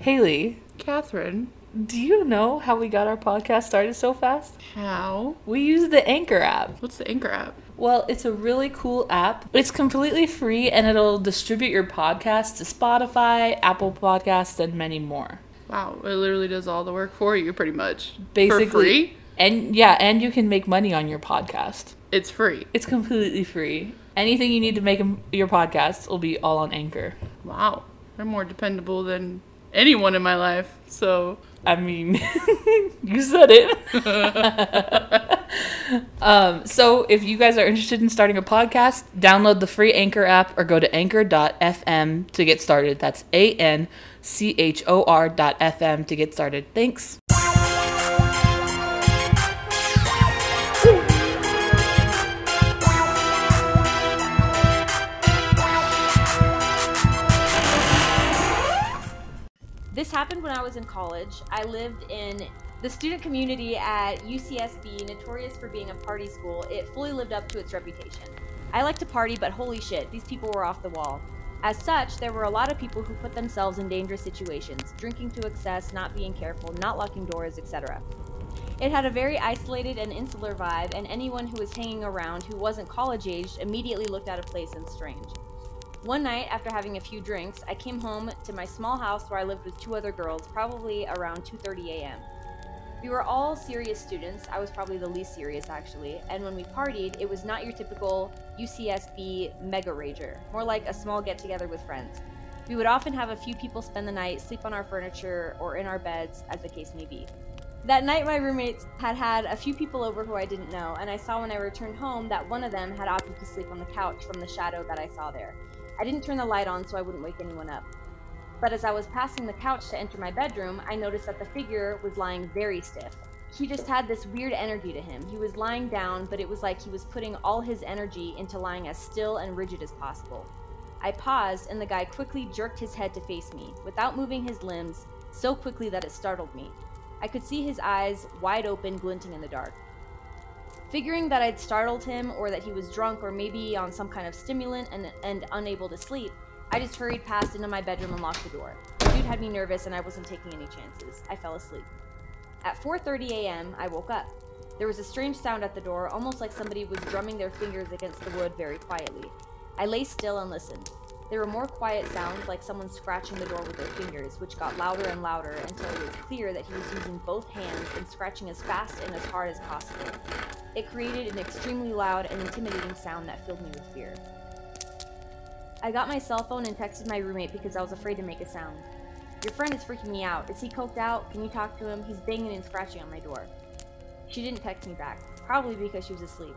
Haley, Catherine, do you know how we got our podcast started so fast? how? We use the Anchor app. What's the Anchor app? Well, it's a really cool app. It's completely free and it'll distribute your podcast to Spotify, Apple Podcasts, and many more. Wow, it literally does all the work for you, pretty much. Basically, For free? And yeah, and you can make money on your podcast. It's free. It's completely free. Anything you need to make your podcast will be all on Anchor. Wow. They're more dependable than anyone in my life. So, I mean, you said it. um, so, if you guys are interested in starting a podcast, download the free Anchor app or go to anchor.fm to get started. That's A N C H O R.fm to get started. Thanks. This happened when I was in college. I lived in the student community at UCSB, notorious for being a party school. It fully lived up to its reputation. I like to party, but holy shit, these people were off the wall. As such, there were a lot of people who put themselves in dangerous situations, drinking to excess, not being careful, not locking doors, etc. It had a very isolated and insular vibe, and anyone who was hanging around who wasn't college aged immediately looked out of place and strange. One night, after having a few drinks, I came home to my small house where I lived with two other girls, probably around 2:30 a.m. We were all serious students. I was probably the least serious actually, and when we partied, it was not your typical UCSB mega rager, more like a small get together with friends. We would often have a few people spend the night, sleep on our furniture or in our beds, as the case may be. That night, my roommates had had a few people over who I didn't know, and I saw when I returned home that one of them had opted to sleep on the couch from the shadow that I saw there. I didn't turn the light on so I wouldn't wake anyone up. But as I was passing the couch to enter my bedroom, I noticed that the figure was lying very stiff. He just had this weird energy to him. He was lying down, but it was like he was putting all his energy into lying as still and rigid as possible. I paused, and the guy quickly jerked his head to face me, without moving his limbs, so quickly that it startled me. I could see his eyes wide open, glinting in the dark. Figuring that I'd startled him, or that he was drunk, or maybe on some kind of stimulant and, and unable to sleep, I just hurried past into my bedroom and locked the door. The dude had me nervous, and I wasn't taking any chances. I fell asleep. At 4:30 a.m., I woke up. There was a strange sound at the door, almost like somebody was drumming their fingers against the wood very quietly. I lay still and listened. There were more quiet sounds, like someone scratching the door with their fingers, which got louder and louder until it was clear that he was using both hands and scratching as fast and as hard as possible. It created an extremely loud and intimidating sound that filled me with fear. I got my cell phone and texted my roommate because I was afraid to make a sound. Your friend is freaking me out. Is he coked out? Can you talk to him? He's banging and scratching on my door. She didn't text me back, probably because she was asleep.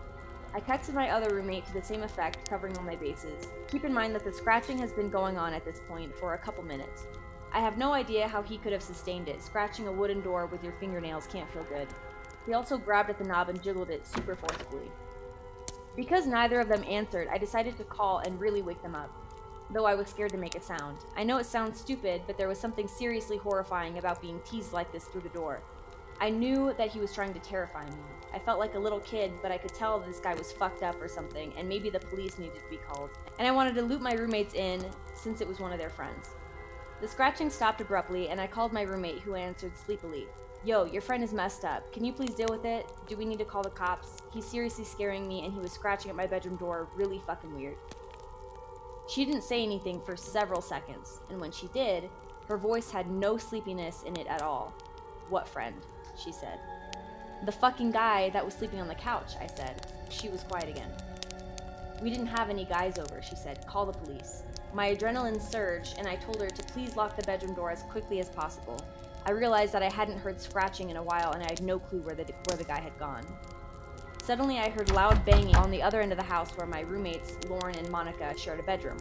I texted my other roommate to the same effect, covering all my bases. Keep in mind that the scratching has been going on at this point for a couple minutes. I have no idea how he could have sustained it. Scratching a wooden door with your fingernails can't feel good. He also grabbed at the knob and jiggled it super forcefully. Because neither of them answered, I decided to call and really wake them up. Though I was scared to make a sound. I know it sounds stupid, but there was something seriously horrifying about being teased like this through the door. I knew that he was trying to terrify me. I felt like a little kid, but I could tell this guy was fucked up or something, and maybe the police needed to be called. And I wanted to loop my roommates in, since it was one of their friends. The scratching stopped abruptly, and I called my roommate, who answered sleepily. Yo, your friend is messed up. Can you please deal with it? Do we need to call the cops? He's seriously scaring me, and he was scratching at my bedroom door really fucking weird. She didn't say anything for several seconds, and when she did, her voice had no sleepiness in it at all. What friend? She said. The fucking guy that was sleeping on the couch, I said. She was quiet again. We didn't have any guys over, she said. Call the police. My adrenaline surged, and I told her to please lock the bedroom door as quickly as possible. I realized that I hadn't heard scratching in a while, and I had no clue where the, where the guy had gone. Suddenly, I heard loud banging on the other end of the house where my roommates, Lauren and Monica, shared a bedroom.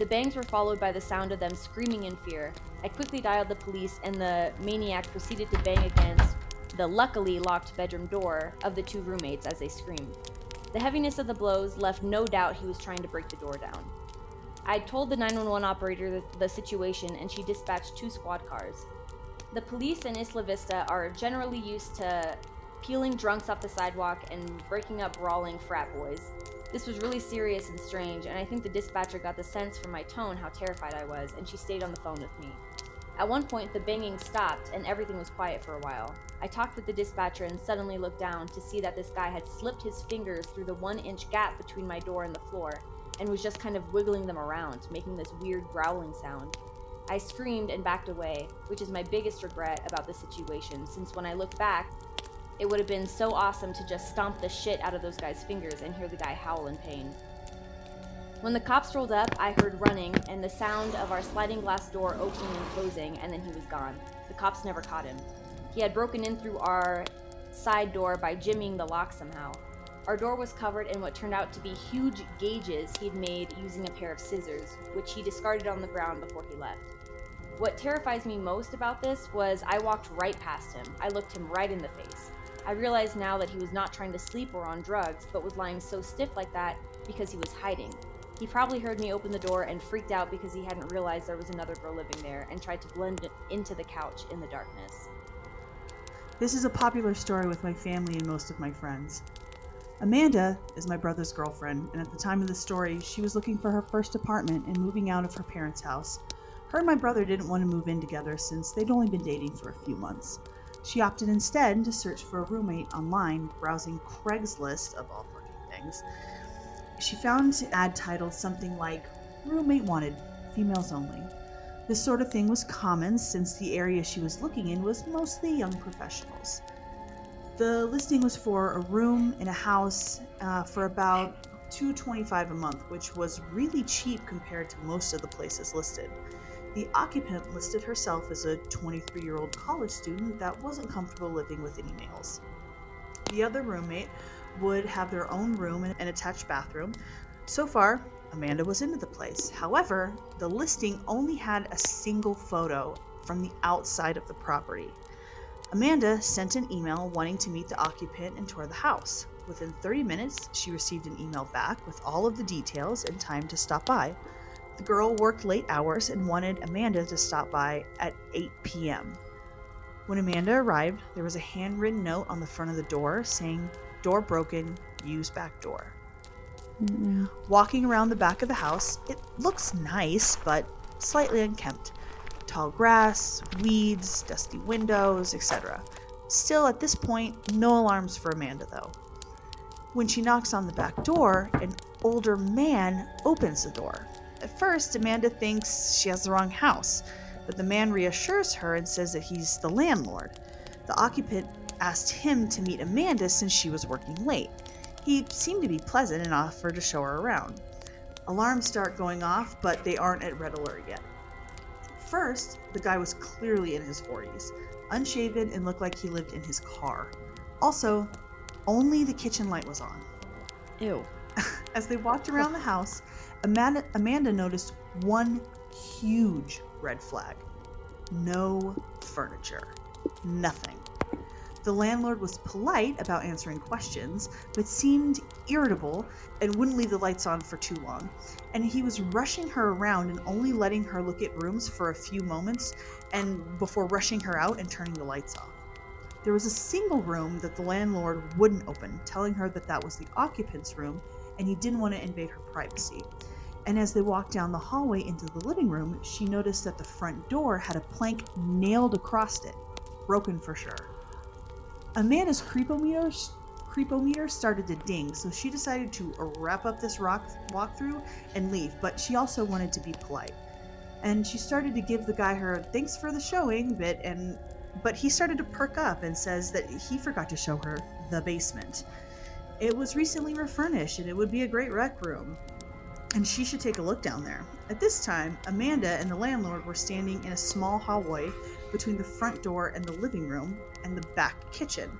The bangs were followed by the sound of them screaming in fear. I quickly dialed the police, and the maniac proceeded to bang against the luckily locked bedroom door of the two roommates as they screamed. The heaviness of the blows left no doubt he was trying to break the door down. I told the 911 operator the, situation, and she dispatched two squad cars. The police in Isla Vista are generally used to peeling drunks off the sidewalk and breaking up brawling frat boys. This was really serious and strange, and I think the dispatcher got the sense from my tone how terrified I was, and she stayed on the phone with me. At one point, the banging stopped and everything was quiet for a while. I talked with the dispatcher and suddenly looked down to see that this guy had slipped his fingers through the one inch gap between my door and the floor and was just kind of wiggling them around, making this weird growling sound. I screamed and backed away, which is my biggest regret about the situation, since when I look back, it would have been so awesome to just stomp the shit out of those guys' fingers and hear the guy howl in pain. When the cops rolled up, I heard running and the sound of our sliding glass door opening and closing, and then he was gone. The cops never caught him. He had broken in through our side door by jimmying the lock somehow. Our door was covered in what turned out to be huge gauges he'd made using a pair of scissors, which he discarded on the ground before he left. What terrifies me most about this was I walked right past him. I looked him right in the face. I realized now that he was not trying to sleep or on drugs, but was lying so stiff like that because he was hiding. He probably heard me open the door and freaked out because he hadn't realized there was another girl living there and tried to blend into the couch in the darkness. This is a popular story with my family and most of my friends. Amanda is my brother's girlfriend, and at the time of the story, she was looking for her first apartment and moving out of her parents' house. Her and my brother didn't want to move in together since they'd only been dating for a few months. She opted instead to search for a roommate online, browsing Craigslist, of all fucking things. She found an ad titled something like Roommate Wanted, Females Only. This sort of thing was common since the area she was looking in was mostly young professionals. The listing was for a room in a house uh, for about 225 a month, which was really cheap compared to most of the places listed. The occupant listed herself as a 23 year old college student that wasn't comfortable living with any males. The other roommate would have their own room and an attached bathroom. So far, Amanda was into the place. However, the listing only had a single photo from the outside of the property. Amanda sent an email wanting to meet the occupant and tour the house. Within 30 minutes, she received an email back with all of the details and time to stop by. The girl worked late hours and wanted Amanda to stop by at 8 p.m. When Amanda arrived, there was a handwritten note on the front of the door saying, Door broken, use back door. Walking around the back of the house, it looks nice, but slightly unkempt. Tall grass, weeds, dusty windows, etc. Still, at this point, no alarms for Amanda, though. When she knocks on the back door, an older man opens the door. At first, Amanda thinks she has the wrong house, but the man reassures her and says that he's the landlord. The occupant asked him to meet Amanda since she was working late. He seemed to be pleasant and offered to show her around. Alarms start going off, but they aren't at red alert yet. First, the guy was clearly in his 40s, unshaven and looked like he lived in his car. Also, only the kitchen light was on. Ew. As they walked around the house, Amanda, Amanda noticed one huge red flag no furniture. Nothing. The landlord was polite about answering questions, but seemed irritable and wouldn't leave the lights on for too long. And he was rushing her around and only letting her look at rooms for a few moments and before rushing her out and turning the lights off. There was a single room that the landlord wouldn't open, telling her that that was the occupant's room and he didn't want to invade her privacy. And as they walked down the hallway into the living room, she noticed that the front door had a plank nailed across it, broken for sure. Amanda's creepometer, creepometer started to ding, so she decided to wrap up this rock walkthrough and leave, but she also wanted to be polite. And she started to give the guy her thanks for the showing bit, and but he started to perk up and says that he forgot to show her the basement. It was recently refurnished and it would be a great rec room and she should take a look down there. At this time, Amanda and the landlord were standing in a small hallway between the front door and the living room and the back kitchen.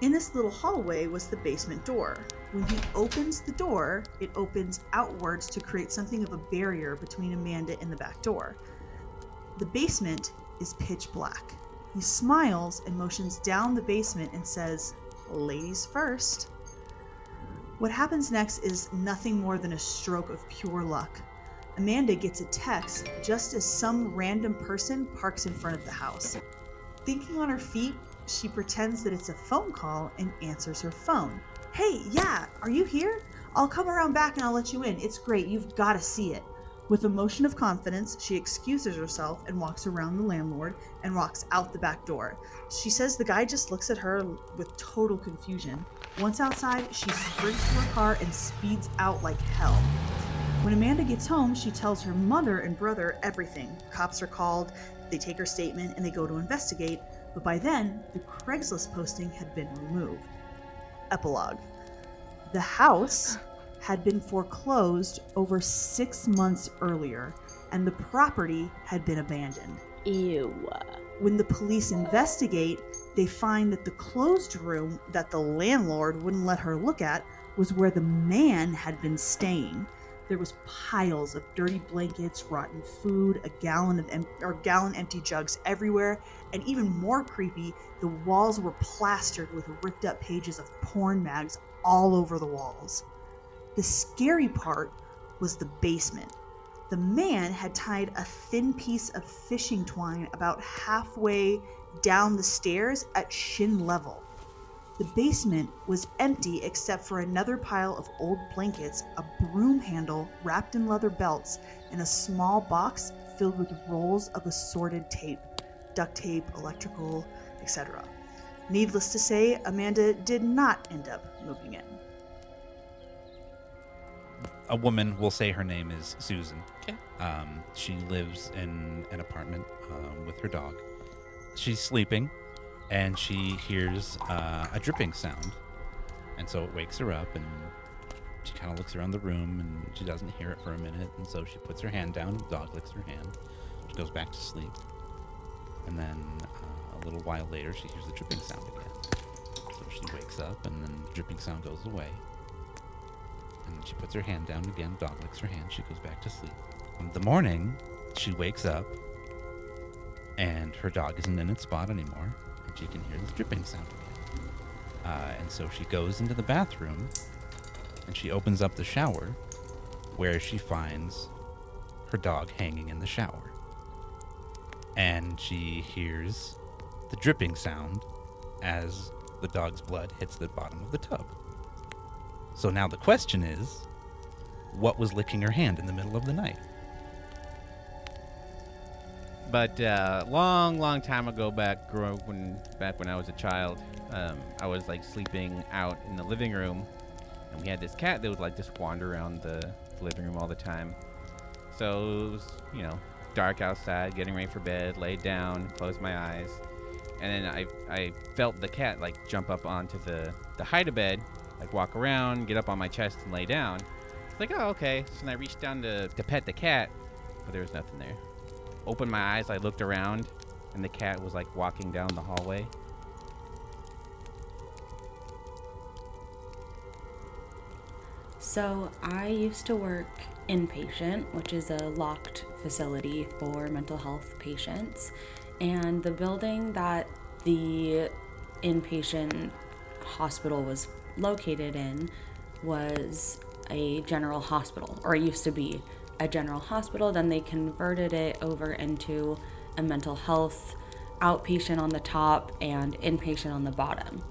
In this little hallway was the basement door. When he opens the door, it opens outwards to create something of a barrier between Amanda and the back door. The basement is pitch black. He smiles and motions down the basement and says, Ladies first. What happens next is nothing more than a stroke of pure luck. Amanda gets a text just as some random person parks in front of the house. Thinking on her feet, she pretends that it's a phone call and answers her phone. Hey, yeah, are you here? I'll come around back and I'll let you in. It's great, you've got to see it. With a motion of confidence, she excuses herself and walks around the landlord and walks out the back door. She says the guy just looks at her with total confusion. Once outside, she sprints to her car and speeds out like hell. When Amanda gets home, she tells her mother and brother everything. Cops are called, they take her statement, and they go to investigate, but by then, the Craigslist posting had been removed. Epilogue The house had been foreclosed over six months earlier, and the property had been abandoned. Ew. When the police investigate, they find that the closed room that the landlord wouldn't let her look at was where the man had been staying. There was piles of dirty blankets, rotten food, a gallon of em- or gallon empty jugs everywhere, and even more creepy, the walls were plastered with ripped up pages of porn mags all over the walls. The scary part was the basement. The man had tied a thin piece of fishing twine about halfway down the stairs at shin level. The basement was empty except for another pile of old blankets, a broom handle wrapped in leather belts, and a small box filled with rolls of assorted tape duct tape, electrical, etc. Needless to say, Amanda did not end up moving in. A woman, we'll say her name is Susan. Okay. Um, she lives in an apartment um, with her dog. She's sleeping, and she hears uh, a dripping sound, and so it wakes her up, and she kind of looks around the room, and she doesn't hear it for a minute, and so she puts her hand down. The dog licks her hand. She goes back to sleep, and then uh, a little while later, she hears the dripping sound again. So she wakes up, and then the dripping sound goes away. And then she puts her hand down again. Dog licks her hand. She goes back to sleep. In the morning, she wakes up, and her dog isn't in its spot anymore, and she can hear the dripping sound again. Uh, and so she goes into the bathroom, and she opens up the shower, where she finds her dog hanging in the shower. And she hears the dripping sound as the dog's blood hits the bottom of the tub. So now the question is what was licking her hand in the middle of the night? But uh, long, long time ago, back when back when I was a child, um, I was like sleeping out in the living room, and we had this cat that would like just wander around the living room all the time. So it was, you know, dark outside, getting ready for bed, laid down, closed my eyes, and then I I felt the cat like jump up onto the the hide bed, like walk around, get up on my chest, and lay down. It's like, oh, okay. So then I reached down to, to pet the cat, but there was nothing there. Opened my eyes, I looked around, and the cat was like walking down the hallway. So, I used to work inpatient, which is a locked facility for mental health patients. And the building that the inpatient hospital was located in was a general hospital, or it used to be a general hospital. Then they converted it over into a mental health outpatient on the top and inpatient on the bottom.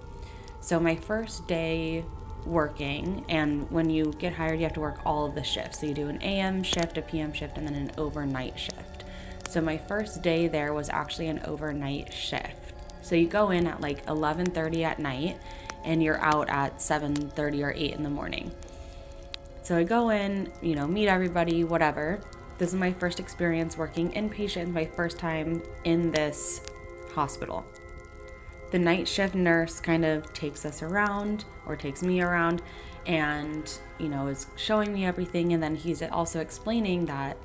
So, my first day working, and when you get hired, you have to work all of the shifts. So, you do an AM shift, a PM shift, and then an overnight shift. So, my first day there was actually an overnight shift. So, you go in at like 11:30 at night and you're out at 7:30 or 8 in the morning. So I go in, you know, meet everybody, whatever. This is my first experience working inpatient, my first time in this hospital. The night shift nurse kind of takes us around or takes me around and, you know, is showing me everything. And then he's also explaining that,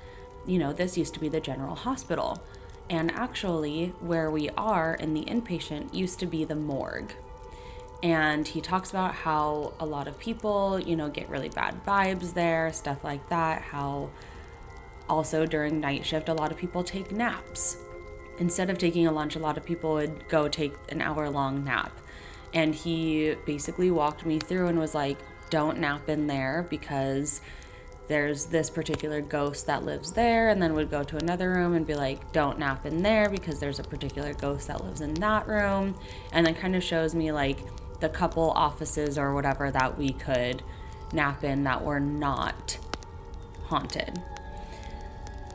you know, this used to be the general hospital. And actually, where we are in the inpatient used to be the morgue and he talks about how a lot of people, you know, get really bad vibes there, stuff like that. How also during night shift, a lot of people take naps. Instead of taking a lunch, a lot of people would go take an hour long nap. And he basically walked me through and was like, don't nap in there because there's this particular ghost that lives there, and then would go to another room and be like, don't nap in there because there's a particular ghost that lives in that room. And then kind of shows me like, the couple offices or whatever that we could nap in that were not haunted.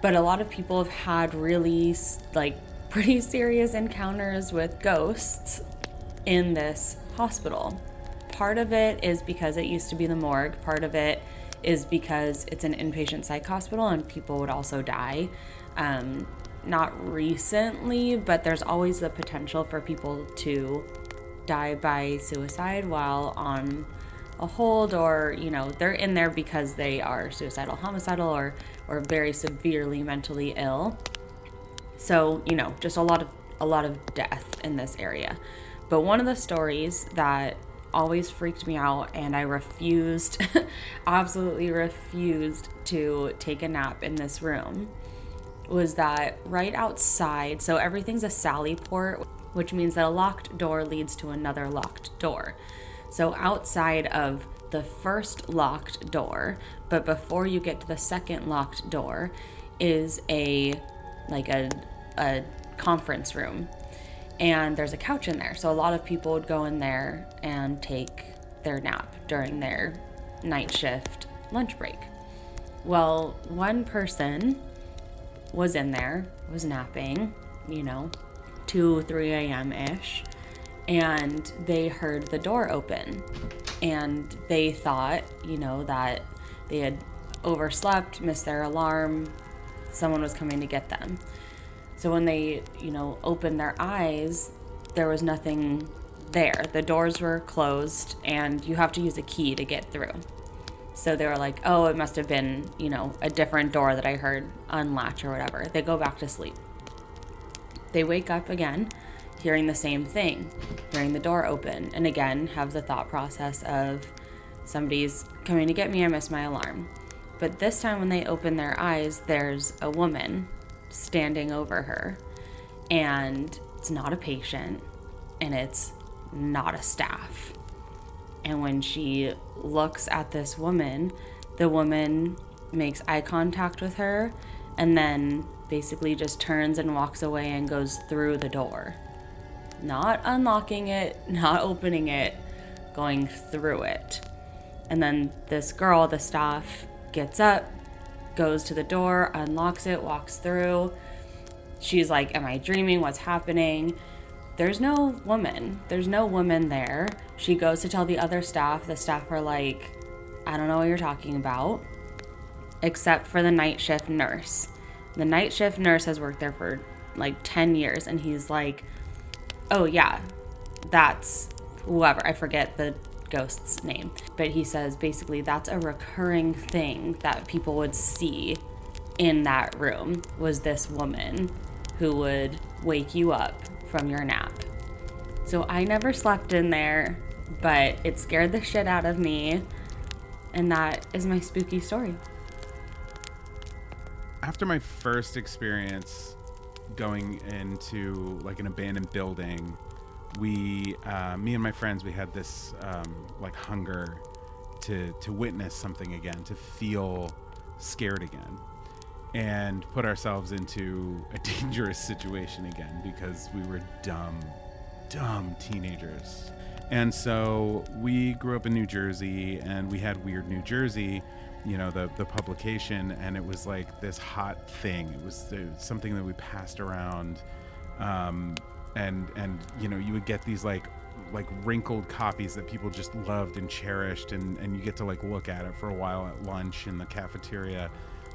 but a lot of people have had really like pretty serious encounters with ghosts in this hospital. Part of it is because it used to be the morgue, part of it is because it's an inpatient psych hospital and people would also die. Um, not recently, but there's always the potential for people to die by suicide while on a hold or you know they're in there because they are suicidal homicidal or or very severely mentally ill. So you know just a lot of a lot of death in this area. But one of the stories that always freaked me out and i refused absolutely refused to take a nap in this room was that right outside so everything's a sally port which means that a locked door leads to another locked door so outside of the first locked door, but before you get to the second locked door, is a like a a conference room. And there's a couch in there. So a lot of people would go in there and take their nap during their night shift lunch break. Well, one person was in there, was napping, you know, 2, 3 a.m. ish and they heard the door open. And they thought you know that they had overslept missed their alarm someone was coming to get them. So when they you know opened their eyes there was nothing there. The doors were closed and you have to use a key to get through. So they were like oh it must have been you know a different door that i heard unlatch or whatever. They go back to sleep they wake up again hearing the same thing, hearing the door open, and again have the thought process of somebody's coming to get me, I missed my alarm. But this time, when they open their eyes, there's a woman standing over her, and it's not a patient, and it's not a staff. And when she looks at this woman, the woman makes eye contact with her and then basically just turns and walks away and goes through the door not unlocking it, not opening it, going through it. And then this girl, the staff, gets up, goes to the door, unlocks it, walks through. She's like, Am I dreaming? What's happening? There's no woman. There's no woman there. She goes to tell the other staff. The staff are like, I don't know what you're talking about, except for the night shift nurse. The night shift nurse has worked there for like 10 years, and he's like, oh yeah, that's whoever. I forget the ghost's name. But he says basically that's a recurring thing that people would see in that room was this woman who would wake you up from your nap. So I never slept in there, but it scared the shit out of me. And that is my spooky story. After my first experience going into like an abandoned building, we, uh, me and my friends, we had this um, like hunger to to witness something again, to feel scared again, and put ourselves into a dangerous situation again because we were dumb, dumb teenagers. And so we grew up in New Jersey, and we had Weird New Jersey, you know, the the publication, and it was like this hot thing. It was, it was something that we passed around, um, and and you know, you would get these like like wrinkled copies that people just loved and cherished, and and you get to like look at it for a while at lunch in the cafeteria,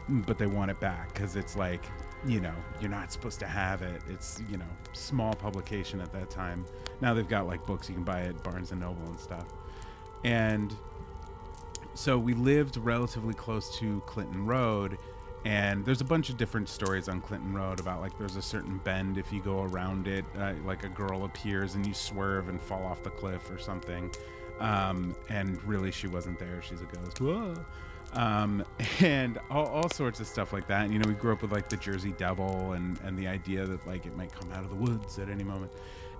but they want it back because it's like you know you're not supposed to have it. It's you know small publication at that time. Now they've got like books you can buy at barnes and noble and stuff. And so we lived relatively close to clinton road and there's a bunch of different stories on clinton road about like there's a certain bend if you go around it uh, like a girl appears and you swerve and fall off the cliff or something um, and really she wasn't there she's a ghost Whoa um, and all, all sorts of stuff like that. And, you know, we grew up with like the Jersey Devil and, and the idea that like it might come out of the woods at any moment.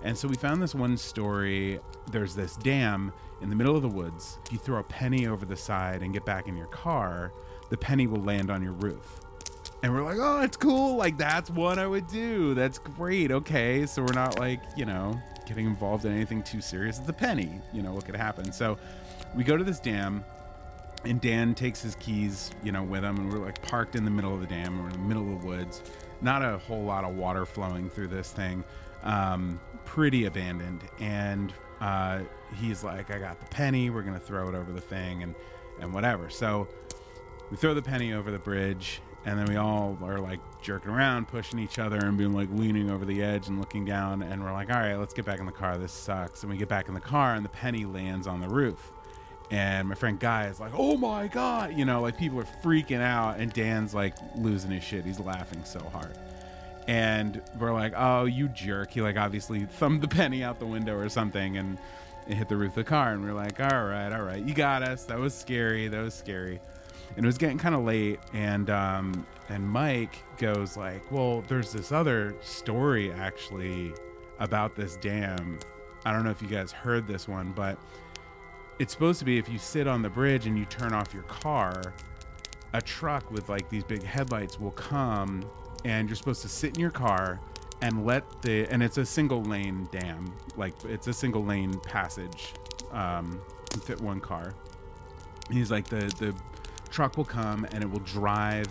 And so we found this one story. There's this dam in the middle of the woods. If you throw a penny over the side and get back in your car, the penny will land on your roof. And we're like, oh, it's cool. Like, that's what I would do. That's great. Okay. So we're not like, you know, getting involved in anything too serious. It's a penny. You know, what could happen? So we go to this dam and Dan takes his keys, you know, with him, and we're like parked in the middle of the dam. We're in the middle of the woods. Not a whole lot of water flowing through this thing. Um, pretty abandoned. And uh, he's like, "I got the penny. We're gonna throw it over the thing, and and whatever." So we throw the penny over the bridge, and then we all are like jerking around, pushing each other, and being like leaning over the edge and looking down. And we're like, "All right, let's get back in the car. This sucks." And we get back in the car, and the penny lands on the roof and my friend Guy is like, "Oh my god!" You know, like people are freaking out, and Dan's like losing his shit. He's laughing so hard, and we're like, "Oh, you jerk!" He like obviously thumbed the penny out the window or something, and it hit the roof of the car. And we're like, "All right, all right, you got us. That was scary. That was scary." And it was getting kind of late, and um, and Mike goes like, "Well, there's this other story actually about this dam. I don't know if you guys heard this one, but." it's supposed to be if you sit on the bridge and you turn off your car, a truck with like these big headlights will come and you're supposed to sit in your car and let the and it's a single lane dam like it's a single lane passage um fit one car. He's like the the truck will come and it will drive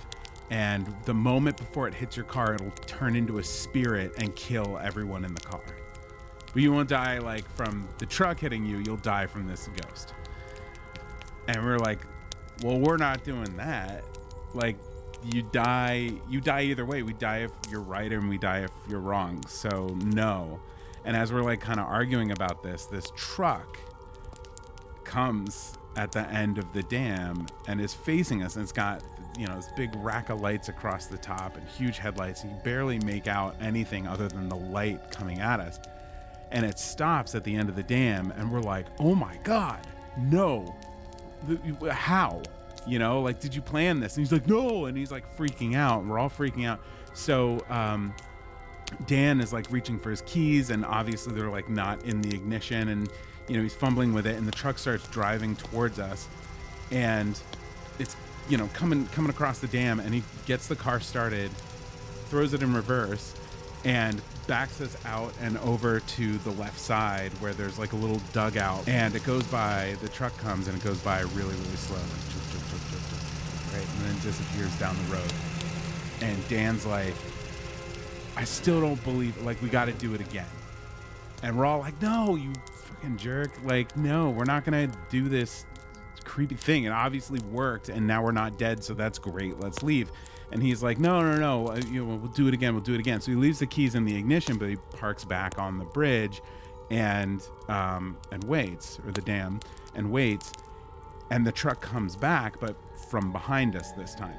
and the moment before it hits your car it'll turn into a spirit and kill everyone in the car. But you won't die like from the truck hitting you you'll die from this ghost. And we're like well we're not doing that. Like you die you die either way. We die if you're right and we die if you're wrong. So no. And as we're like kind of arguing about this this truck comes at the end of the dam and is facing us. And it's got you know this big rack of lights across the top and huge headlights. You barely make out anything other than the light coming at us. And it stops at the end of the dam and we're like oh my god no. How you know like did you plan this? And he's like no. And he's like freaking out. We're all freaking out. So um Dan is like reaching for his keys, and obviously they're like not in the ignition, and you know he's fumbling with it, and the truck starts driving towards us, and it's you know coming coming across the dam, and he gets the car started, throws it in reverse, and backs us out and over to the left side where there's like a little dugout, and it goes by. The truck comes and it goes by really really slow, right, and then disappears down the road, and Dan's like. I still don't believe it. Like, we got to do it again. And we're all like, no, you fucking jerk. Like, no, we're not to do this creepy thing. It obviously worked, and now we're not dead, so that's great. Let's leave. And he's like, no, no, no. uh, You know, we'll do it again. We'll do it again. So he leaves the keys in the ignition, but he parks back on the bridge and um, and waits, or the dam, and waits. And the truck comes back, but from behind us this time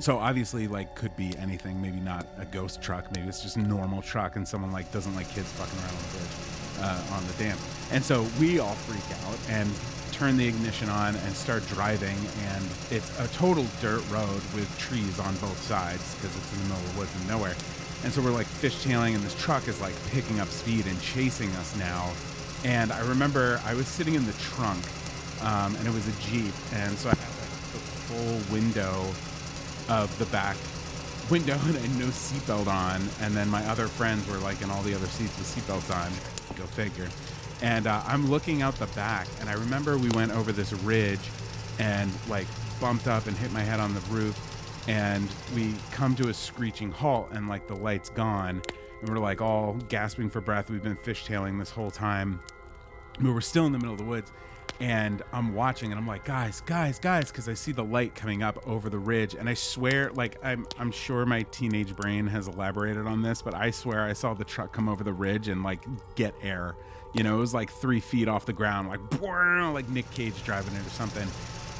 so obviously like could be anything maybe not a ghost truck maybe it's just a normal truck and someone like doesn't like kids fucking around on the bridge uh, on the dam and so we all freak out and turn the ignition on and start driving and it's a total dirt road with trees on both sides because it's in the middle of the woods and nowhere and so we're like fishtailing and this truck is like picking up speed and chasing us now and i remember i was sitting in the trunk um, and it was a jeep and so i had like the full window of the back window and I had no seatbelt on. And then my other friends were like in all the other seats with seatbelts on. Go figure. And uh, I'm looking out the back, and I remember we went over this ridge and like bumped up and hit my head on the roof. And we come to a screeching halt, and like the light's gone. And we're like all gasping for breath. We've been fishtailing this whole time. But we're still in the middle of the woods and I'm watching and I'm like, guys, guys, guys, because I see the light coming up over the ridge, and I swear, like I'm, I'm sure my teenage brain has elaborated on this, but I swear I saw the truck come over the ridge and like get air. You know, it was like three feet off the ground, like like Nick Cage driving it or something.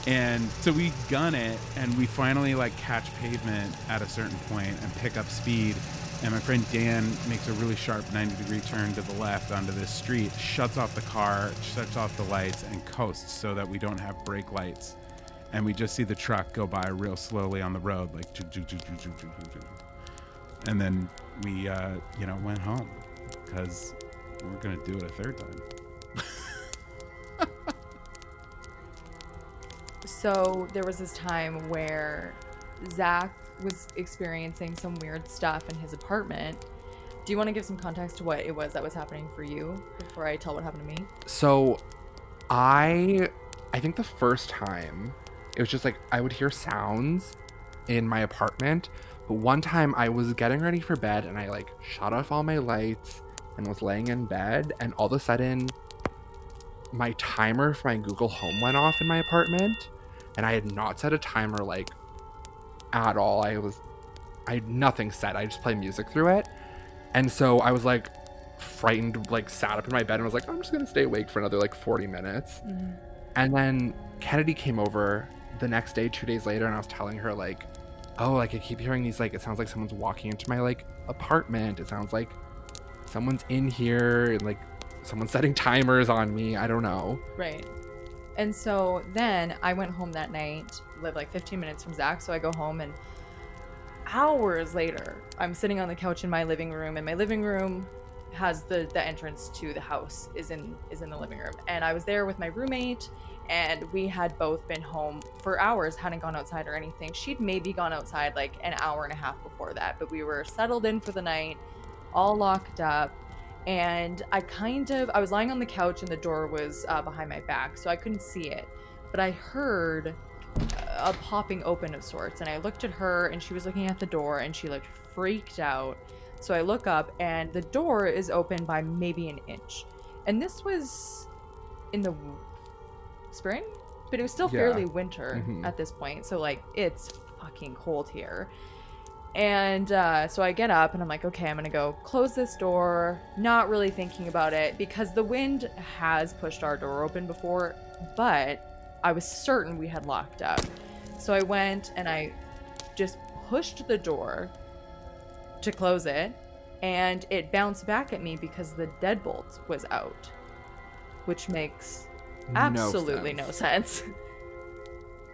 And so we gun it, and we finally like catch pavement at a certain point and pick up speed. And my friend Dan makes a really sharp 90 degree turn to the left onto this street, shuts off the car, shuts off the lights, and coasts so that we don't have brake lights. And we just see the truck go by real slowly on the road, like. And then we, uh, you know, went home because we're going to do it a third time. So there was this time where Zach was experiencing some weird stuff in his apartment. Do you want to give some context to what it was that was happening for you before I tell what happened to me? So I I think the first time it was just like I would hear sounds in my apartment. But one time I was getting ready for bed and I like shut off all my lights and was laying in bed and all of a sudden my timer for my Google Home went off in my apartment and I had not set a timer like at all. I was I had nothing set. I just play music through it. And so I was like frightened, like sat up in my bed and was like, I'm just gonna stay awake for another like 40 minutes. Mm-hmm. And then Kennedy came over the next day, two days later, and I was telling her like, oh, like I keep hearing these like it sounds like someone's walking into my like apartment. It sounds like someone's in here and like someone's setting timers on me. I don't know. Right. And so then I went home that night, lived like 15 minutes from Zach. So I go home and hours later, I'm sitting on the couch in my living room, and my living room has the the entrance to the house is in is in the living room. And I was there with my roommate, and we had both been home for hours, hadn't gone outside or anything. She'd maybe gone outside like an hour and a half before that, but we were settled in for the night, all locked up. And I kind of I was lying on the couch and the door was uh, behind my back, so I couldn't see it. But I heard a popping open of sorts and i looked at her and she was looking at the door and she looked freaked out so i look up and the door is open by maybe an inch and this was in the spring but it was still Yeah. fairly winter Mhm. at this point so like it's fucking cold here and uh, so I get up and I'm like, okay, I'm gonna go close this door, not really thinking about it because the wind has pushed our door open before, but I was certain we had locked up. So I went and I just pushed the door to close it, and it bounced back at me because the deadbolt was out, which makes absolutely no sense.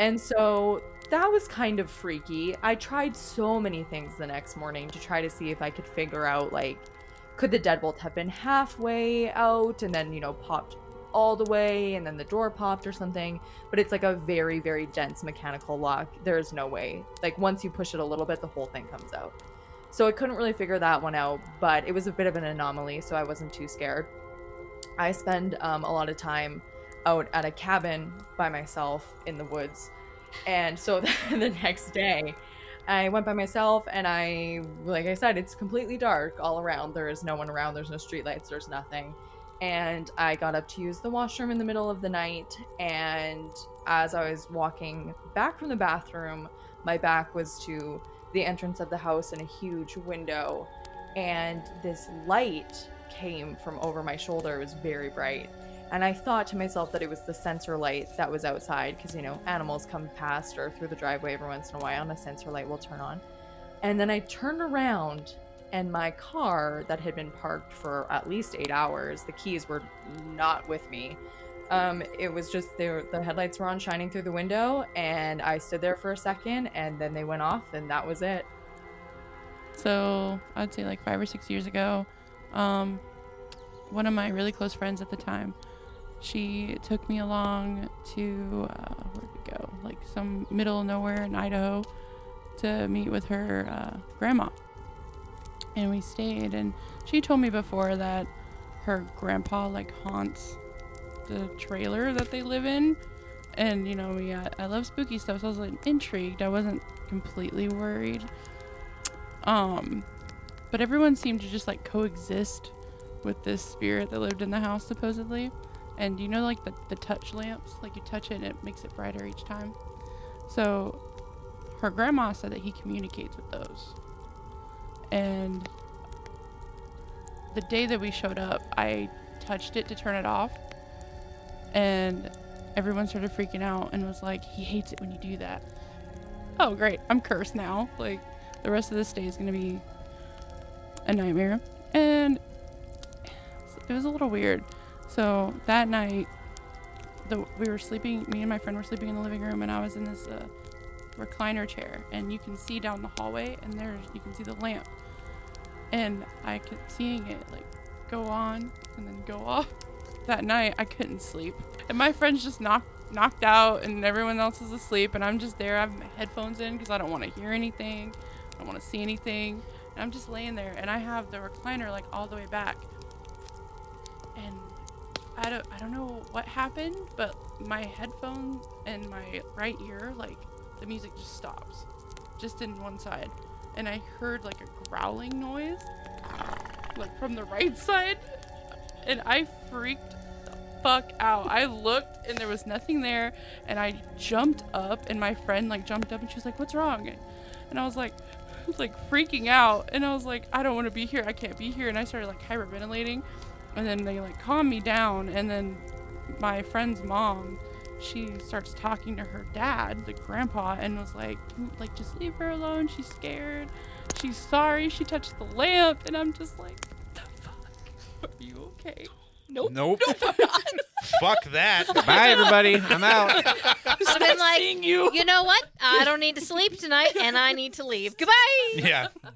And so that was kind of freaky. I tried so many things the next morning to try to see if I could figure out like could the deadbolt have been halfway out and then, you know, popped all the way and then the door popped or something, but it's like a very very dense mechanical lock. There's no way. Like once you push it a little bit the whole thing comes out. So I couldn't really figure that one out, but it was a bit of an anomaly, so I wasn't too scared. I spend um, a lot of time out at a cabin by myself in the woods. And so the next day, I went by myself and I, like I said, it's completely dark all around. There is no one around, there's no streetlights, there's nothing. And I got up to use the washroom in the middle of the night. And as I was walking back from the bathroom, my back was to the entrance of the house and a huge window. And this light came from over my shoulder. It was very bright. And I thought to myself that it was the sensor light that was outside because, you know, animals come past or through the driveway every once in a while and a sensor light will turn on. And then I turned around and my car that had been parked for at least eight hours, the keys were not with me. Um, it was just they were, the headlights were on shining through the window and I stood there for a second and then they went off and that was it. So I'd say like five or six years ago, um, one of my really close friends at the time, she took me along to uh, where'd we go? Like some middle of nowhere in Idaho to meet with her uh, grandma. And we stayed, and she told me before that her grandpa like haunts the trailer that they live in. And you know, me, I, I love spooky stuff, so I was like intrigued. I wasn't completely worried. Um, but everyone seemed to just like coexist with this spirit that lived in the house supposedly. And you know, like the, the touch lamps, like you touch it and it makes it brighter each time. So her grandma said that he communicates with those. And the day that we showed up, I touched it to turn it off. And everyone started freaking out and was like, he hates it when you do that. Oh, great. I'm cursed now. Like, the rest of this day is to be a nightmare. And it was a little weird. So that night, the, we were sleeping, me and my friend were sleeping in the living room, and I was in this uh, recliner chair. And you can see down the hallway, and there's, you can see the lamp. And I kept seeing it like go on and then go off. That night, I couldn't sleep. And my friend's just knocked, knocked out, and everyone else is asleep. And I'm just there. I have my headphones in because I don't want to hear anything. I don't want to see anything. And I'm just laying there, and I have the recliner like all the way back. And I don't I don't know what happened, but my headphone and my right ear, like the music just stops, just in one side, and I heard like a growling noise, like from the right side, and I freaked the fuck out. I looked and there was nothing there, and I jumped up, and my friend like jumped up and she was like, "What's wrong?" And I was like. Like freaking out and I was like I don't want to be here I can't be here and I started like hyperventilating and then they like calm me down and then my friend's mom she starts talking to her dad the grandpa and was like like just leave her alone she's scared she's sorry she touched the lamp and i'm just like the fuck are you okay nope Nope. Fuck that. Bye, everybody. I'm out. I've been like, Seeing you. you know what? I don't need to sleep tonight, and I need to leave. Goodbye. Yeah.